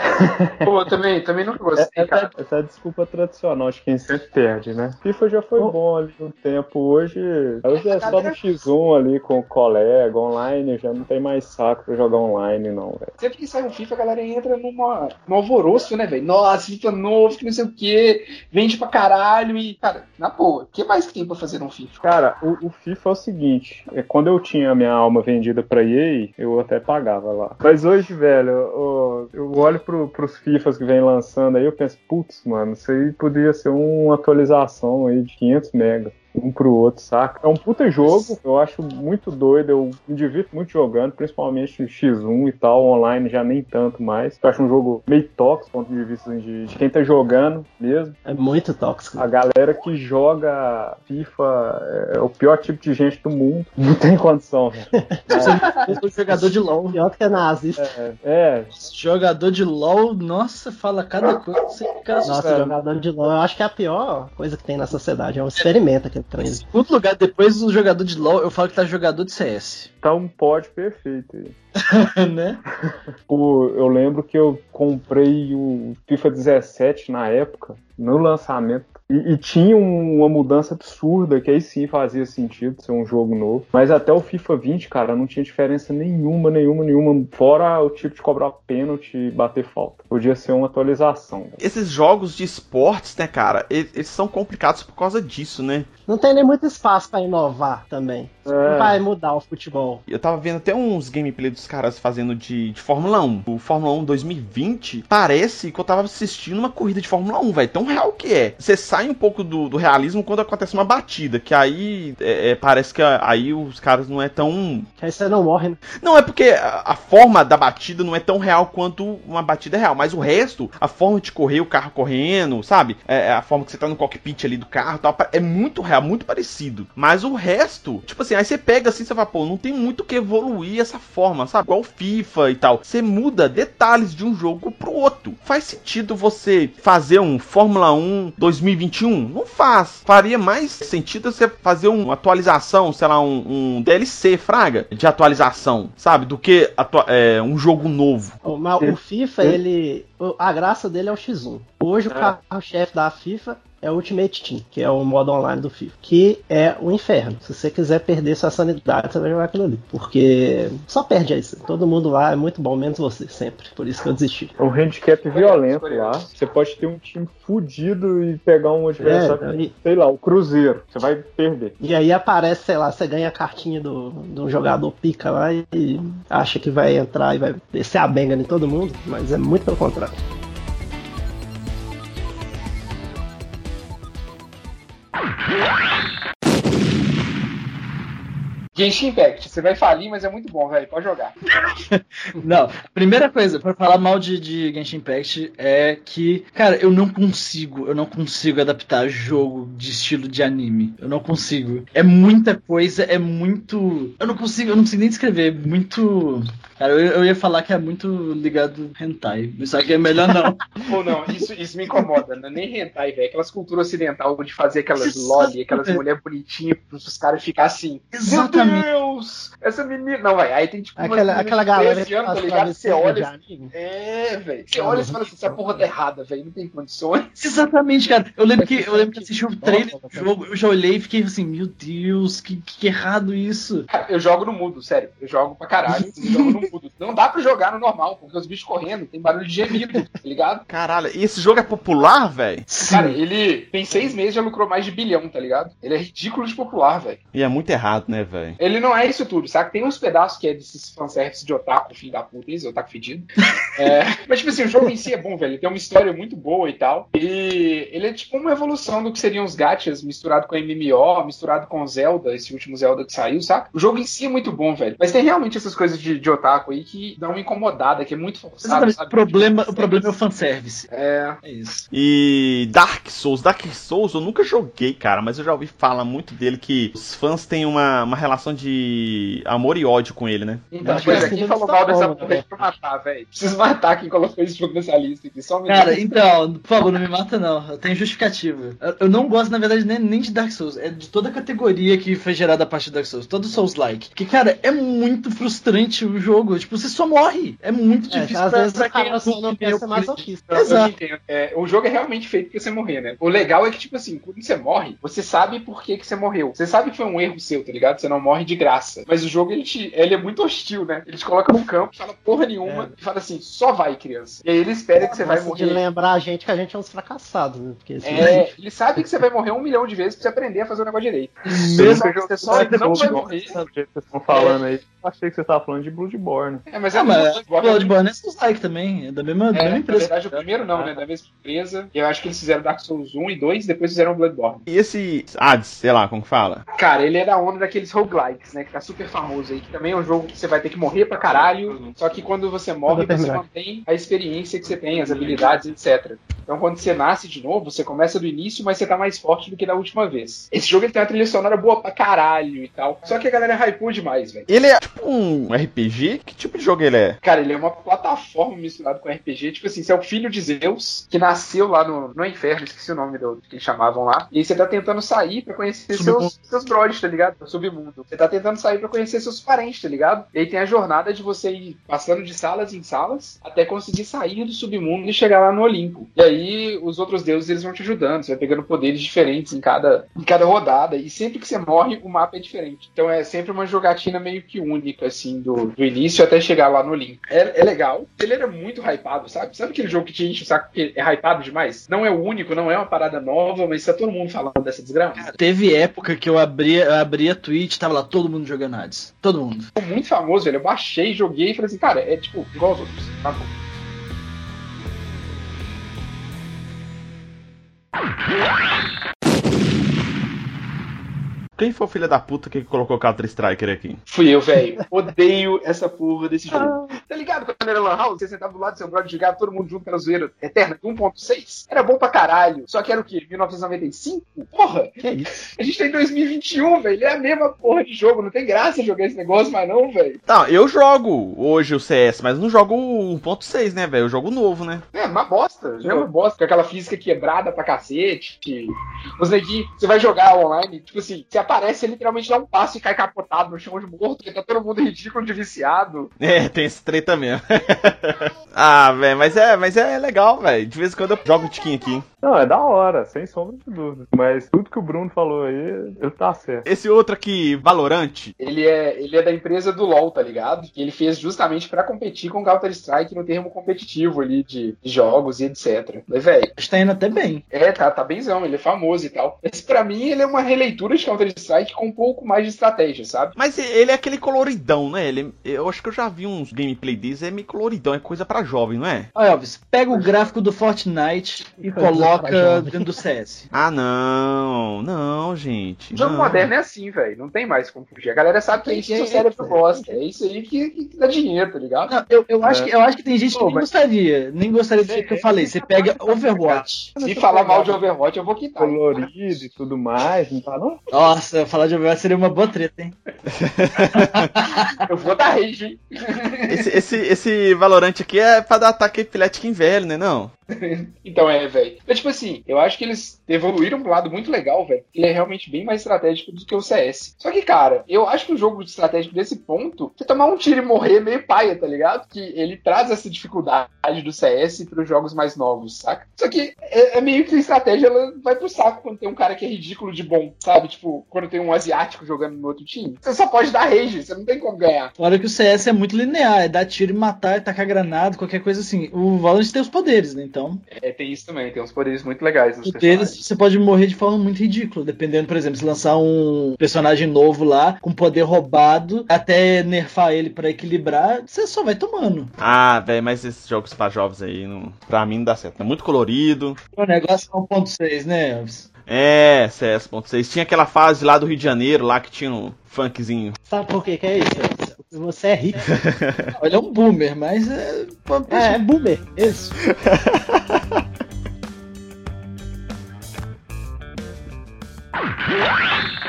Pô, eu também, também nunca gostei, Essa, cara. essa é a desculpa tradicional de quem sempre perde, né? FIFA já foi Oh. bom ali um tempo. Hoje, hoje é só no X1 ali com o colega, online, já não tem mais saco pra jogar online, não, velho. Sempre que sai um FIFA, a galera entra numa, num alvoroço, né, velho? Nossa, FIFA novo, que não sei o que, vende pra caralho e, cara, na boa, o que mais que tem pra fazer num FIFA? Cara, o, o FIFA é o seguinte: é, quando eu tinha a minha alma vendida pra EA, eu até pagava lá. Mas hoje, velho, eu, eu olho pro, pros FIFAs que vem lançando aí, eu penso, putz, mano, isso aí podia ser uma atualização aí de 500 mega. Um pro outro, saca? É um puta jogo, eu acho muito doido, eu me divirto muito jogando, principalmente no X1 e tal, online já nem tanto mais. Eu acho um jogo meio tóxico, do ponto de vista de, de quem tá jogando mesmo. É muito tóxico. A galera que joga FIFA é o pior tipo de gente do mundo. Não tem condição, velho. Eu sou jogador de LOL. Pior que nazista. É, Jogador de LOL, nossa, fala cada coisa que você fica Nossa, assustado. jogador de LoL, eu acho que é a pior coisa que tem na sociedade. É um experimento aquele trem. Em segundo lugar, depois do jogador de LOL, eu falo que tá jogador de CS. tá um pódio perfeito aí. né? O- eu lembro que eu comprei o FIFA 17 na época, no lançamento. E, e tinha um- uma mudança absurda, que aí sim fazia sentido ser um jogo novo. Mas até o FIFA 20, cara, não tinha diferença nenhuma, nenhuma, nenhuma. Fora o tipo de cobrar pênalti e bater falta. Podia ser uma atualização. velho. Esses jogos de esportes, né, cara, e- eles são complicados por causa disso, né? Não tem nem muito espaço pra inovar também. Não vai mudar o futebol. Eu tava vendo até uns gameplay dos caras fazendo de, de Fórmula 1. O Fórmula 1 2020 parece que eu tava assistindo uma corrida de Fórmula 1, velho. Tão real que é. Você sai um pouco do, do realismo quando acontece uma batida, que aí é, é, parece que aí os caras não é tão. Que aí você não morre, né? Não, é porque a, a forma da batida não é tão real quanto uma batida real. Mas o resto, a forma de correr, o carro correndo, sabe? É, é a forma que você tá no cockpit ali do carro tal, é muito real, muito parecido. Mas o resto, tipo assim, aí você pega assim, você fala, pô, não tem muito que evoluir essa forma, sabe? Igual o FIFA e tal. Você muda detalhes de um jogo pro outro. Faz sentido você fazer um Fórmula 1 2021? Não faz. Faria mais sentido você fazer uma atualização, sei lá, um, um DLC, fraga, de atualização, sabe? Do que é, um jogo novo. O, o FIFA, ele. A graça dele é o X1. Hoje o é. carro-chefe da FIFA é o Ultimate Team, que é o modo online do FIFA, que é o inferno. Se você quiser perder sua sanidade, você vai jogar aquilo ali. Porque só perde aí. Todo mundo lá é muito bom, menos você, sempre. Por isso que eu desisti. É um handicap violento lá. Você pode ter um time fudido e pegar um adversário, é, e... sei lá, o Cruzeiro. Você vai perder. E aí aparece, sei lá, você ganha a cartinha do, do jogador pica lá e acha que vai entrar e vai descer a benga em todo mundo, mas é muito pelo contrário. Genshin Impact, você vai falir, mas é muito bom, velho. Pode jogar. não, primeira coisa, para falar mal de, de Genshin Impact é que, cara, eu não consigo, eu não consigo adaptar jogo de estilo de anime. Eu não consigo. É muita coisa, é muito. Eu não consigo, eu não consigo nem descrever. Muito. Cara, eu, eu ia falar que é muito ligado hentai. Só que é melhor não. Ou não, isso, isso me incomoda. Não é nem hentai, velho. Aquelas culturas ocidental de fazer aquelas loli, aquelas mulheres bonitinhas, pros caras ficar assim. Exatamente. Deus! Essa menina. Não, vai. Aí tem tipo. Aquela, aquela galera. Que anos, tá ligado? Você olha. É, velho. Você olha e fala assim: essa porra tá errada, velho. Não tem condições. Exatamente, cara. Eu lembro que eu lembro que assisti o trailer do jogo, eu já olhei e fiquei assim: Meu Deus, que, que errado isso. Cara, eu jogo no mudo, sério. Eu jogo pra caralho. Eu jogo no mudo. Não dá pra jogar no normal, porque os bichos correndo, tem barulho de gemido, tá ligado? Caralho, e esse jogo é popular, velho? Cara, ele tem seis meses já lucrou mais de bilhão, tá ligado? Ele é ridículo de popular, velho. E é muito errado, né, velho? Ele não é isso tudo, sabe? Tem uns pedaços que é desses fanservice de otaku, filho da puta, esse otaku fedido. é, mas, tipo assim, o jogo em si é bom, velho. Ele tem uma história muito boa e tal. E ele é tipo uma evolução do que seriam os gachas misturado com MMO, misturado com Zelda, esse último Zelda que saiu, saca? O jogo em si é muito bom, velho. Mas tem realmente essas coisas de, de otaku aí que dão uma incomodada, que é muito forçado. O problema, o problema é o fanservice. É. É isso. E Dark Souls, Dark Souls eu nunca joguei, cara, mas eu já ouvi falar muito dele que os fãs têm uma, uma relação de amor e ódio com ele, né? Então, pois aqui falou mal dessa porra né? pra matar, velho. Preciso matar quem colocou esse jogo nessa lista aqui. Só um Cara, então, por favor, não me mata não. Eu tenho justificativa. Eu, eu não gosto, na verdade, nem, nem de Dark Souls. É de toda a categoria que foi gerada a partir de Dark Souls. Todo Souls-like. Que, cara, é muito frustrante o jogo. Tipo, você só morre. É muito é, difícil às pra, vezes pra quem não, não pensa masoquista. Exato. É, o jogo é realmente feito pra você morrer, né? O legal é que, tipo assim, quando você morre, você sabe por que, que você morreu. Você sabe que foi um erro seu, tá ligado? Você não morre de graça. Mas o jogo, ele, te, ele é muito hostil, né? Ele te coloca num campo, fala porra nenhuma é. e fala assim, só vai, criança. E aí ele espera que você vai morrer. de lembrar a gente que a gente é uns fracassados, né? Porque, assim, é, gente... ele sabe que você vai morrer um milhão de vezes pra você aprender a fazer o negócio direito. Mesmo que você só não vai morrer. Vocês estão falando aí. Achei que você tava falando de Bloodborne. É, mas é, ah, mas Bloodborne é Souls-like também, é da mesma, é, da mesma empresa. Na verdade, o primeiro não, né? Da mesma empresa. Eu acho que eles fizeram Dark Souls 1 e 2 e depois fizeram Bloodborne. E esse Hades, sei lá, como fala? Cara, ele é da onda daqueles roguelikes, né? Tá super famoso aí. Que também é um jogo que você vai ter que morrer pra caralho. Só que quando você morre, você mantém a experiência que você tem, as habilidades, etc. Então quando você nasce de novo, você começa do início, mas você tá mais forte do que da última vez. Esse jogo ele tem uma trilha sonora boa pra caralho e tal. Só que a galera hypou demais, velho. Ele é tipo um RPG? Que tipo de jogo ele é? Cara, ele é uma plataforma misturada com RPG. Tipo assim, você é o filho de Zeus, que nasceu lá no, no inferno, esqueci o nome do que eles chamavam lá. E aí você tá tentando sair pra conhecer seus, seus brothers, tá ligado? O submundo. Você tá tentando sair pra conhecer seus parentes, tá ligado? E aí tem a jornada de você ir passando de salas em salas até conseguir sair do submundo e chegar lá no Olimpo. E aí os outros deuses eles vão te ajudando, você vai pegando poderes diferentes em cada, em cada rodada. E sempre que você morre, o mapa é diferente. Então é sempre uma jogatina meio que única, assim, do, do início até chegar lá no Olimpo. É, é legal. Ele era muito hypado, sabe? Sabe aquele jogo que te enche o saco que é hypado demais? Não é o único, não é uma parada nova, mas tá todo mundo falando dessa desgraça. Teve época que eu abria, eu abria Twitch, tava lá todo mundo jogando Hades. Todo mundo. Ficou muito famoso, velho. Eu baixei, joguei e falei assim, cara, é tipo, igual aos outros. Tá bom. Quem foi o filho da puta que colocou o Counter Striker aqui? Fui eu, velho. Odeio essa porra desse jogo. Tá ligado quando era Lan House? Você sentava do lado do seu brother e jogava todo mundo junto pela zoeira eterna de 1.6? Era bom pra caralho. Só que era o quê? 1995? Porra! Que é isso? A gente tá em 2021, velho. É a mesma porra de jogo. Não tem graça jogar esse negócio mais não, velho. Não, eu jogo hoje o CS, mas não jogo o 1.6, né, velho? Eu jogo novo, né? É, uma bosta. É uma bosta. Com aquela física quebrada pra cacete. Os neguinhos, você vai jogar online, tipo assim, você aparece, você literalmente dá um passo e cai capotado no chão de morto, porque tá todo mundo ridículo de viciado. É, tem esse treta mesmo. ah, velho, mas é, mas é legal, velho. De vez em quando eu jogo um tiquinho aqui. Não, é da hora, sem sombra de dúvida. Mas tudo que o Bruno falou aí, ele tá certo. Esse outro aqui, Valorante, Ele é, ele é da empresa do LoL, tá ligado? Que ele fez justamente pra competir com Counter-Strike no termo competitivo ali de, de jogos e etc. Mas, velho, Está indo até bem. é, tá, tá benzão, ele é famoso e tal. Mas pra mim ele é uma releitura de Counter-Strike com um pouco mais de estratégia, sabe? Mas ele é aquele coloridão, né? Ele, eu acho que eu já vi uns gameplay desse, é meio coloridão, é coisa pra jovem, não é? Ó, Elvis, pega o gráfico do Fortnite e pra coloca dentro do CS. Ah, não, não, gente. O jogo não. moderno é assim, velho. Não tem mais como fugir. A galera sabe que é isso que o cérebro gosta. É isso aí que, que dá dinheiro, tá ligado? Não, eu, eu, acho que, eu acho que tem gente que Pô, nem mas- gostaria. Nem gostaria do jeito que eu falei. Você pega Overwatch. Se falar mal de Overwatch, eu vou quitar. Colorido e tudo mais, não tá não? Nossa, falar de Overwatch seria uma boa treta, hein? Eu vou dar rage, hein? Esse, esse, esse Valorante aqui é pra dar ataque epilético em velho, né? Não. Então é, velho. Mas, tipo assim, eu acho que eles evoluíram pra um lado muito legal, velho. Ele é realmente bem mais estratégico do que o CS. Só que, cara, eu acho que o jogo de estratégico desse ponto, você tomar um tiro e morrer é meio paia, tá ligado? Que ele traz essa dificuldade do CS pros jogos mais novos, saca? Só que é, é meio que a estratégia ela vai pro saco quando tem um cara que é ridículo de bom, sabe? Tipo, quando tem um asiático jogando no outro time. Você só pode dar rage, você não tem como ganhar. Fora que o CS é muito linear, é dar tiro e matar, é tacar granada, qualquer coisa assim. O Valorant tem os poderes, né? Então, É, tem isso também, tem uns poderes muito legais nos personagens. você pode morrer de forma muito ridícula. Dependendo, por exemplo, se lançar um personagem novo lá, com poder roubado, até nerfar ele pra equilibrar, você só vai tomando. Ah, velho, mas esses jogos pra jovens aí, não, pra mim não dá certo. É muito colorido. O negócio é 1.6, né, Elvis? É, CS.6. Tinha aquela fase lá do Rio de Janeiro, lá que tinha um funkzinho. Sabe por que que é isso? Elvis? Você é rico. Ele é um boomer, mas é. É, é boomer. Isso.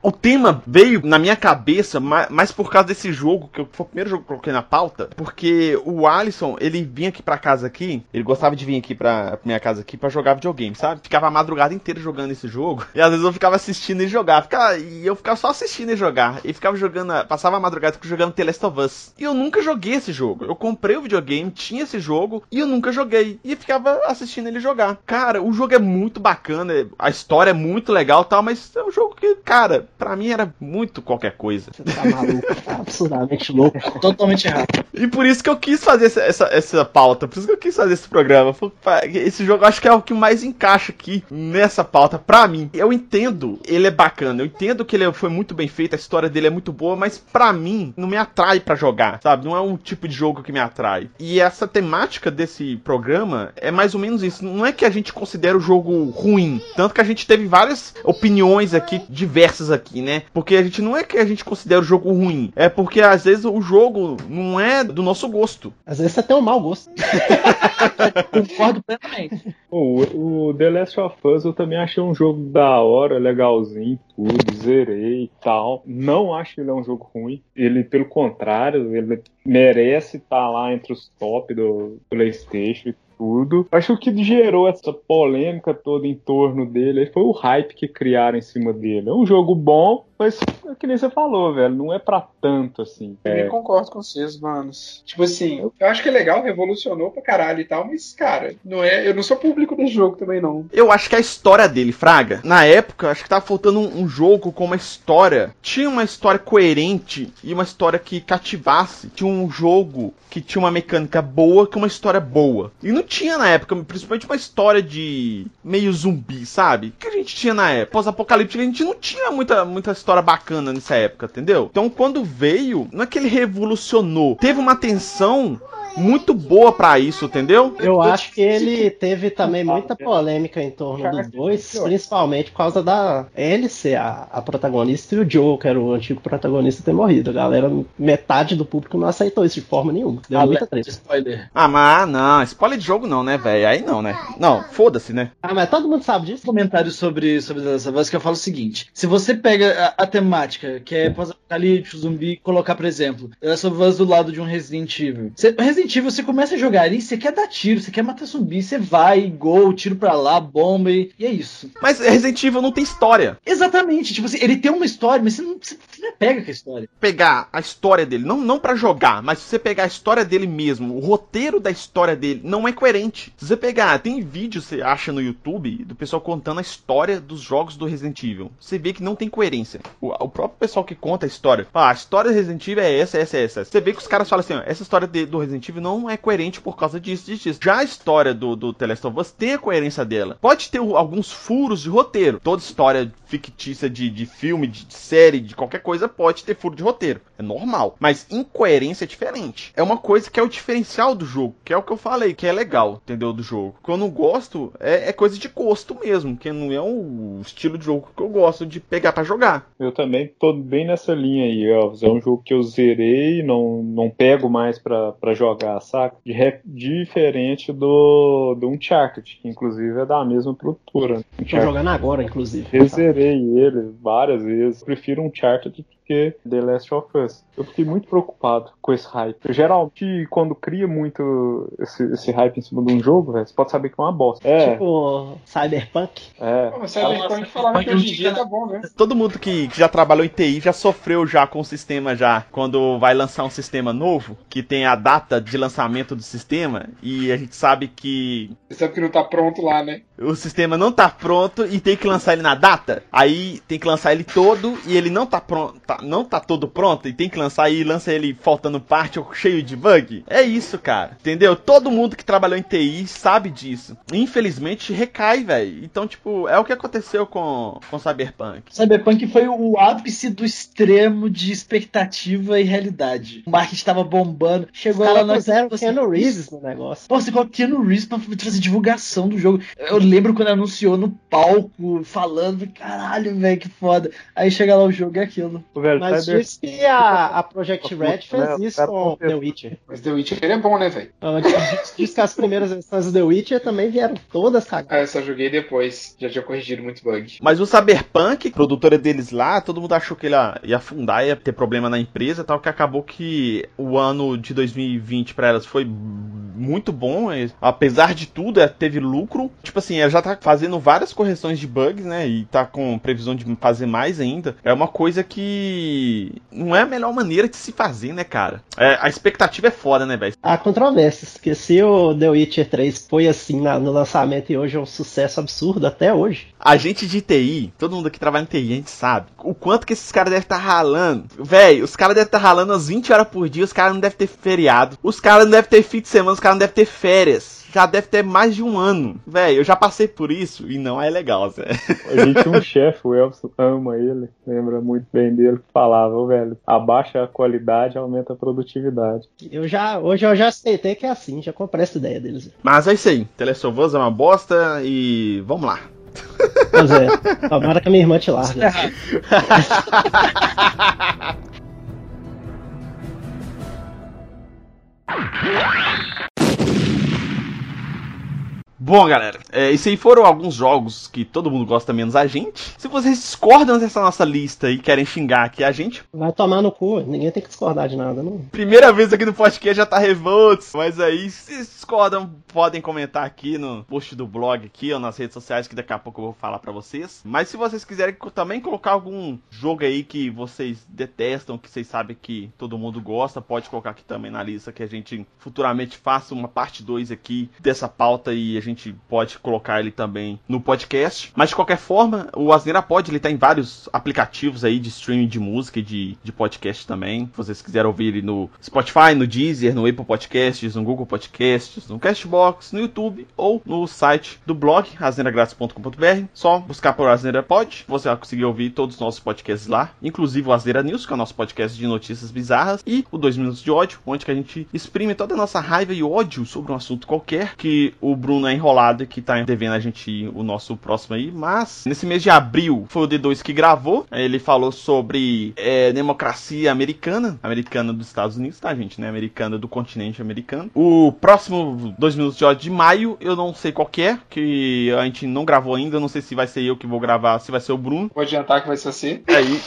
O tema veio na minha cabeça ma- mais por causa desse jogo, que foi o primeiro jogo que eu coloquei na pauta, porque o Alisson, ele vinha aqui pra casa aqui, ele gostava de vir aqui pra, minha casa aqui pra jogar videogame, sabe? Ficava a madrugada inteira jogando esse jogo, e às vezes eu ficava assistindo ele jogar, ficava, e eu ficava só assistindo ele jogar, e ficava jogando, passava a madrugada jogando The Last of Us. E eu nunca joguei esse jogo, eu comprei o videogame, tinha esse jogo, e eu nunca joguei, e ficava assistindo ele jogar. Cara, o jogo é muito bacana, a história é muito legal e tal, mas é um jogo que, cara, pra mim era muito qualquer coisa. Você tá maluco. Tá absurdamente louco. Totalmente errado. E por isso que eu quis fazer essa, essa, essa pauta, por isso que eu quis fazer esse programa. Esse jogo eu acho que é o que mais encaixa aqui nessa pauta pra mim. Eu entendo, ele é bacana, eu entendo que ele foi muito bem feito, a história dele é muito boa, mas pra mim não me atrai pra jogar, sabe? Não é um tipo de jogo que me atrai. E essa temática desse programa é mais ou menos isso. Não é que a gente considera o jogo ruim, tanto que a gente teve várias opiniões aqui, diversas aqui, né? Porque a gente não é que a gente considera o jogo ruim, é porque às vezes o jogo não é do nosso gosto. Às vezes tem um mau gosto. Concordo plenamente. O, o The Last of Us eu também achei um jogo da hora, legalzinho, tudo, zerei e tal. Não acho que ele é um jogo ruim. Ele, pelo contrário, ele merece estar lá entre os top do PlayStation e tudo. Acho que o que gerou essa polêmica toda em torno dele foi o hype que criaram em cima dele. É um jogo bom, mas é que nem você falou, velho, não é pra tanto assim. Eu É, nem concordo com vocês, manos. Tipo assim, eu acho que é legal, revolucionou pra caralho e tal, mas, cara, não é, eu não sou público desse jogo também, não. Eu acho que a história dele, Fraga, na época, acho que tava faltando um, um jogo com uma história. Tinha uma história coerente e uma história que cativasse. Tinha um jogo que tinha uma mecânica boa com uma história boa. E não tinha na época, principalmente uma história de meio zumbi, sabe? O que a gente tinha na época? Pós-apocalíptica, a gente não tinha muita, muita história bacana nessa época, entendeu? Então quando veio, não é que ele revolucionou. Teve uma atenção muito boa pra isso, entendeu? Eu acho que ele teve também muita polêmica em torno dos dois, principalmente por causa da ele ser a, a protagonista e o Joe, que era o antigo protagonista, ter morrido. A galera, metade do público não aceitou isso de forma nenhuma. Deu muita treta. Spoiler. Ah, mas não, spoiler de jogo não, né, velho? Aí não, né? Não, foda-se, né? Ah, mas todo mundo sabe disso. comentário sobre, sobre of Us que eu falo o seguinte: se você pega a, a temática, que é pós-apocalíptico, zumbi, e colocar, por exemplo, of Us do lado de um Resident Evil. Você, Resident Evil, você começa a jogar ali, você quer dar tiro, você quer matar zumbi, você vai, gol, tiro pra lá, bomba, e, e é isso. Mas Resident Evil não tem história. Exatamente, tipo assim, ele tem uma história, mas você não, você não pega com a história. Pegar a história dele, não, não para jogar, mas se você pegar a história dele mesmo, o roteiro da história dele não é coerente. Se você pegar, tem vídeo, você acha no YouTube, do pessoal contando a história dos jogos do Resident Evil. Você vê que não tem coerência. O, o próprio pessoal que conta a história, ah, a história do Resident Evil é essa, essa, essa. Você vê que os caras falam assim, ó, essa história de- do Resident Evil não é coerente por causa disso, disso, disso. Já a história do, do The tem a coerência dela. Pode ter alguns furos de roteiro. Toda história fictícia de, de filme, de, de série, de qualquer coisa, pode ter furo de roteiro. É normal. Mas incoerência é diferente. É uma coisa que é o diferencial do jogo, que é o que eu falei, que é legal, entendeu? Do jogo. O que eu não gosto é, é coisa de gosto mesmo, que não é o estilo de jogo que eu gosto de pegar pra jogar. Eu também tô bem nessa linha aí. É um jogo que eu zerei, não, não pego mais pra, pra jogar, saca? De re- diferente do, do Uncharted, que inclusive é da mesma produtora. Tô Uncharted. jogando agora, inclusive. Eu zerei ele várias vezes. Prefiro Uncharted do que The Last of Us. Eu fiquei muito preocupado com esse hype. Eu, geralmente, quando cria muito esse, esse hype em cima de um jogo, velho, você pode saber que é uma bosta. É, Tipo, Cyberpunk. é. Pô, Cyberpunk falava que hoje em dia tá bom, né? Todo mundo que, que já trabalhou em TI já sofreu já com o sistema já. Quando vai lançar um sistema novo, que tem a data de lançamento do sistema, e a gente sabe que Você sabe que não tá pronto lá, né? o sistema não tá pronto e tem que lançar ele na data. Aí tem que lançar ele todo e ele não tá pronto, tá- não tá todo pronto e tem que lançar e lança ele faltando parte ou cheio de bug. É isso, cara. Entendeu? Todo mundo que trabalhou em TI sabe disso. Infelizmente recai, velho. Então, tipo, é o que aconteceu com com Cyberpunk. Cyberpunk foi o ápice do extremo de expectativa e realidade. O marketing tava bombando. Chegou lá puseram você- Keanu Reeves no negócio. Pô, você coloca Keanu Reeves pra fazer divulgação do jogo. Eu lembro quando anunciou no palco, falando, caralho, velho, que foda. Aí chega lá o jogo e é aquilo. O velho Mas Cyber- diz que a, a Project Red fez Né, isso cara, com The Witcher. Mas The Witcher é bom, né, velho? Diz, que as primeiras versões do The Witcher também vieram todas cagadas. Ah, eu só joguei depois. Já tinha corrigido muito bug. Mas o Cyberpunk, produtora deles lá, todo mundo achou que ele ia, afundar, ia ter problema na empresa e tal, que acabou que o ano de 2020 pra elas foi muito bom, apesar de tudo, é, teve lucro. Tipo assim, ela já tá fazendo várias correções de bugs, né, e tá com previsão de fazer mais ainda. É uma coisa que não é a melhor maneira de se fazer, né, cara? É, a expectativa é foda, né, velho? Há controvérsias, porque se o The Witcher 3 foi assim na- no lançamento e hoje é um sucesso absurdo até hoje. A gente de TI, todo mundo que trabalha em TI, a gente sabe o quanto que esses caras devem estar ralando. Véi, os caras devem estar ralando às 20 horas por dia, os caras não devem ter feriado, os caras não devem ter fim de semana, os caras não devem ter férias. Já deve ter mais de um ano. Véi, eu já passei por isso e não é legal, Zé. A gente tinha um chefe, o Elvis ama ele, lembra muito bem dele, que falava, "Ô, velho, abaixa a qualidade, aumenta a produtividade. Eu já, hoje eu já aceitei que é assim, já comprei essa ideia deles. Mas é isso aí. Telesovans é uma bosta e vamos lá. Pois é, tomara que a minha irmã te largue. Bom, galera, é, aí foram alguns jogos que todo mundo gosta menos a gente. Se vocês discordam dessa nossa lista e querem xingar aqui a gente, Vai tomar no cu, ninguém tem que discordar de nada, não. primeira vez aqui no podcast já tá revoltos. Mas aí, se discordam, podem comentar aqui no post do blog aqui ou nas redes sociais que daqui a pouco eu vou falar pra vocês. Mas se vocês quiserem também colocar algum jogo aí que vocês detestam, que vocês sabem que todo mundo gosta, pode colocar aqui também na lista que a gente futuramente faça uma parte 2 aqui dessa pauta e a gente pode colocar ele também no podcast. Mas de qualquer forma, o Asneira Pod ele tá em vários aplicativos aí de streaming de música e de, de podcast também. Se vocês quiserem ouvir ele no Spotify, no Deezer, no Apple Podcasts, no Google Podcasts, no Castbox, no YouTube ou no site do blog asneiragratis.com.br. Só buscar por Asneira Pod, você vai conseguir ouvir todos os nossos podcasts lá, inclusive o Asneira News, que é o nosso podcast de notícias bizarras, e o 2 Minutos de Ódio, onde que a gente exprime toda a nossa raiva e ódio sobre um assunto qualquer, que o Bruno é enrolado e que tá devendo a gente o nosso próximo aí, mas nesse mês de abril foi o D2 que gravou, ele falou sobre é, democracia americana, americana dos Estados Unidos, tá gente, né, americana do continente americano. O próximo 2 Minutos de Ódio de maio, eu não sei qual que é, que a gente não gravou ainda, não sei se vai ser eu que vou gravar, se vai ser o Bruno. Vou adiantar que vai ser você. Aí.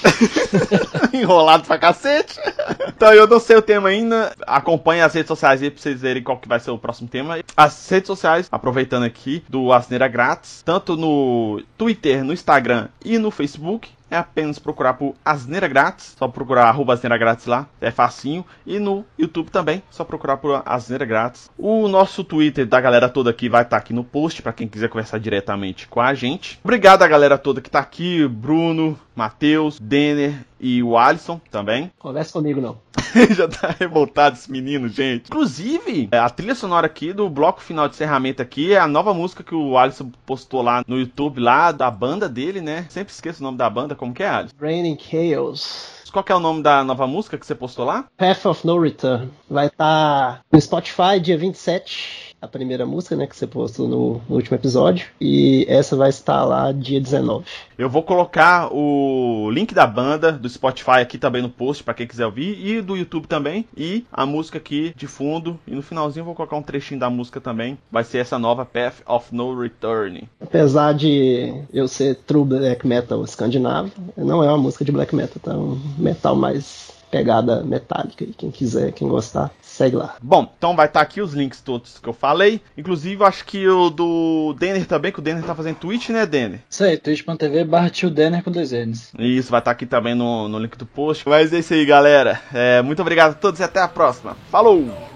Enrolado pra cacete. Então eu não sei o tema ainda. Acompanhe as redes sociais aí pra vocês verem qual que vai ser o próximo tema. As redes sociais, aproveitando aqui, do Asneira Grátis, tanto no Twitter, no Instagram e no Facebook. É apenas procurar por Asneira Grátis. Só procurar arroba Asneira Grátis lá. É facinho. E no YouTube também. Só procurar por Asneira Grátis. O nosso Twitter da galera toda aqui vai estar aqui no post. para quem quiser conversar diretamente com a gente. Obrigado a galera toda que tá aqui. Bruno, Matheus, Denner e o Alisson também. Conversa comigo, não. Já tá revoltado esse menino, gente. Inclusive, é, a trilha sonora aqui do bloco final de encerramento aqui é a nova música que o Alisson postou lá no YouTube, lá da banda dele, né? Sempre esqueço o nome da banda, como que é, Alisson? Raining Chaos. Qual que é o nome da nova música que você postou lá? Path of No Return. Vai estar no Spotify dia 27. A primeira música, né, que você postou no, no último episódio. E essa vai estar lá dia 19. Eu vou colocar o link da banda, do Spotify aqui também no post, pra quem quiser ouvir, e do YouTube também, e a música aqui de fundo. E no finalzinho eu vou colocar um trechinho da música também. Vai ser essa nova Path of No Return. Apesar de eu ser true black metal escandinavo, não é uma música de black metal, tá? Um metal mais pegada metálica. E quem quiser, quem gostar, segue lá. Bom, então vai estar aqui os links todos que eu falei. Inclusive, eu acho que o do Denner também, que o Denner tá fazendo Twitch, né, Denner? Isso aí, twitch.tv barra tio Denner com dois N's. Isso, vai estar aqui também no, no link do post. Mas é isso aí, galera. É, muito obrigado a todos e até a próxima. Falou!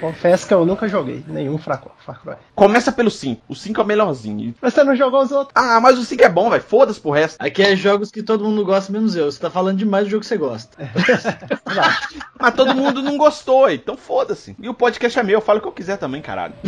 Confesso que eu nunca joguei nenhum Far Far Cry. Começa pelo 5. O 5 é o melhorzinho. Mas você não jogou os outros? Ah, mas o 5 é bom, velho. Foda-se pro resto. Aqui é jogos que todo mundo gosta, menos eu. Você tá falando demais do jogo que você gosta. Mas todo mundo não gostou, então foda-se. E o podcast é meu, eu falo o que eu quiser também, caralho.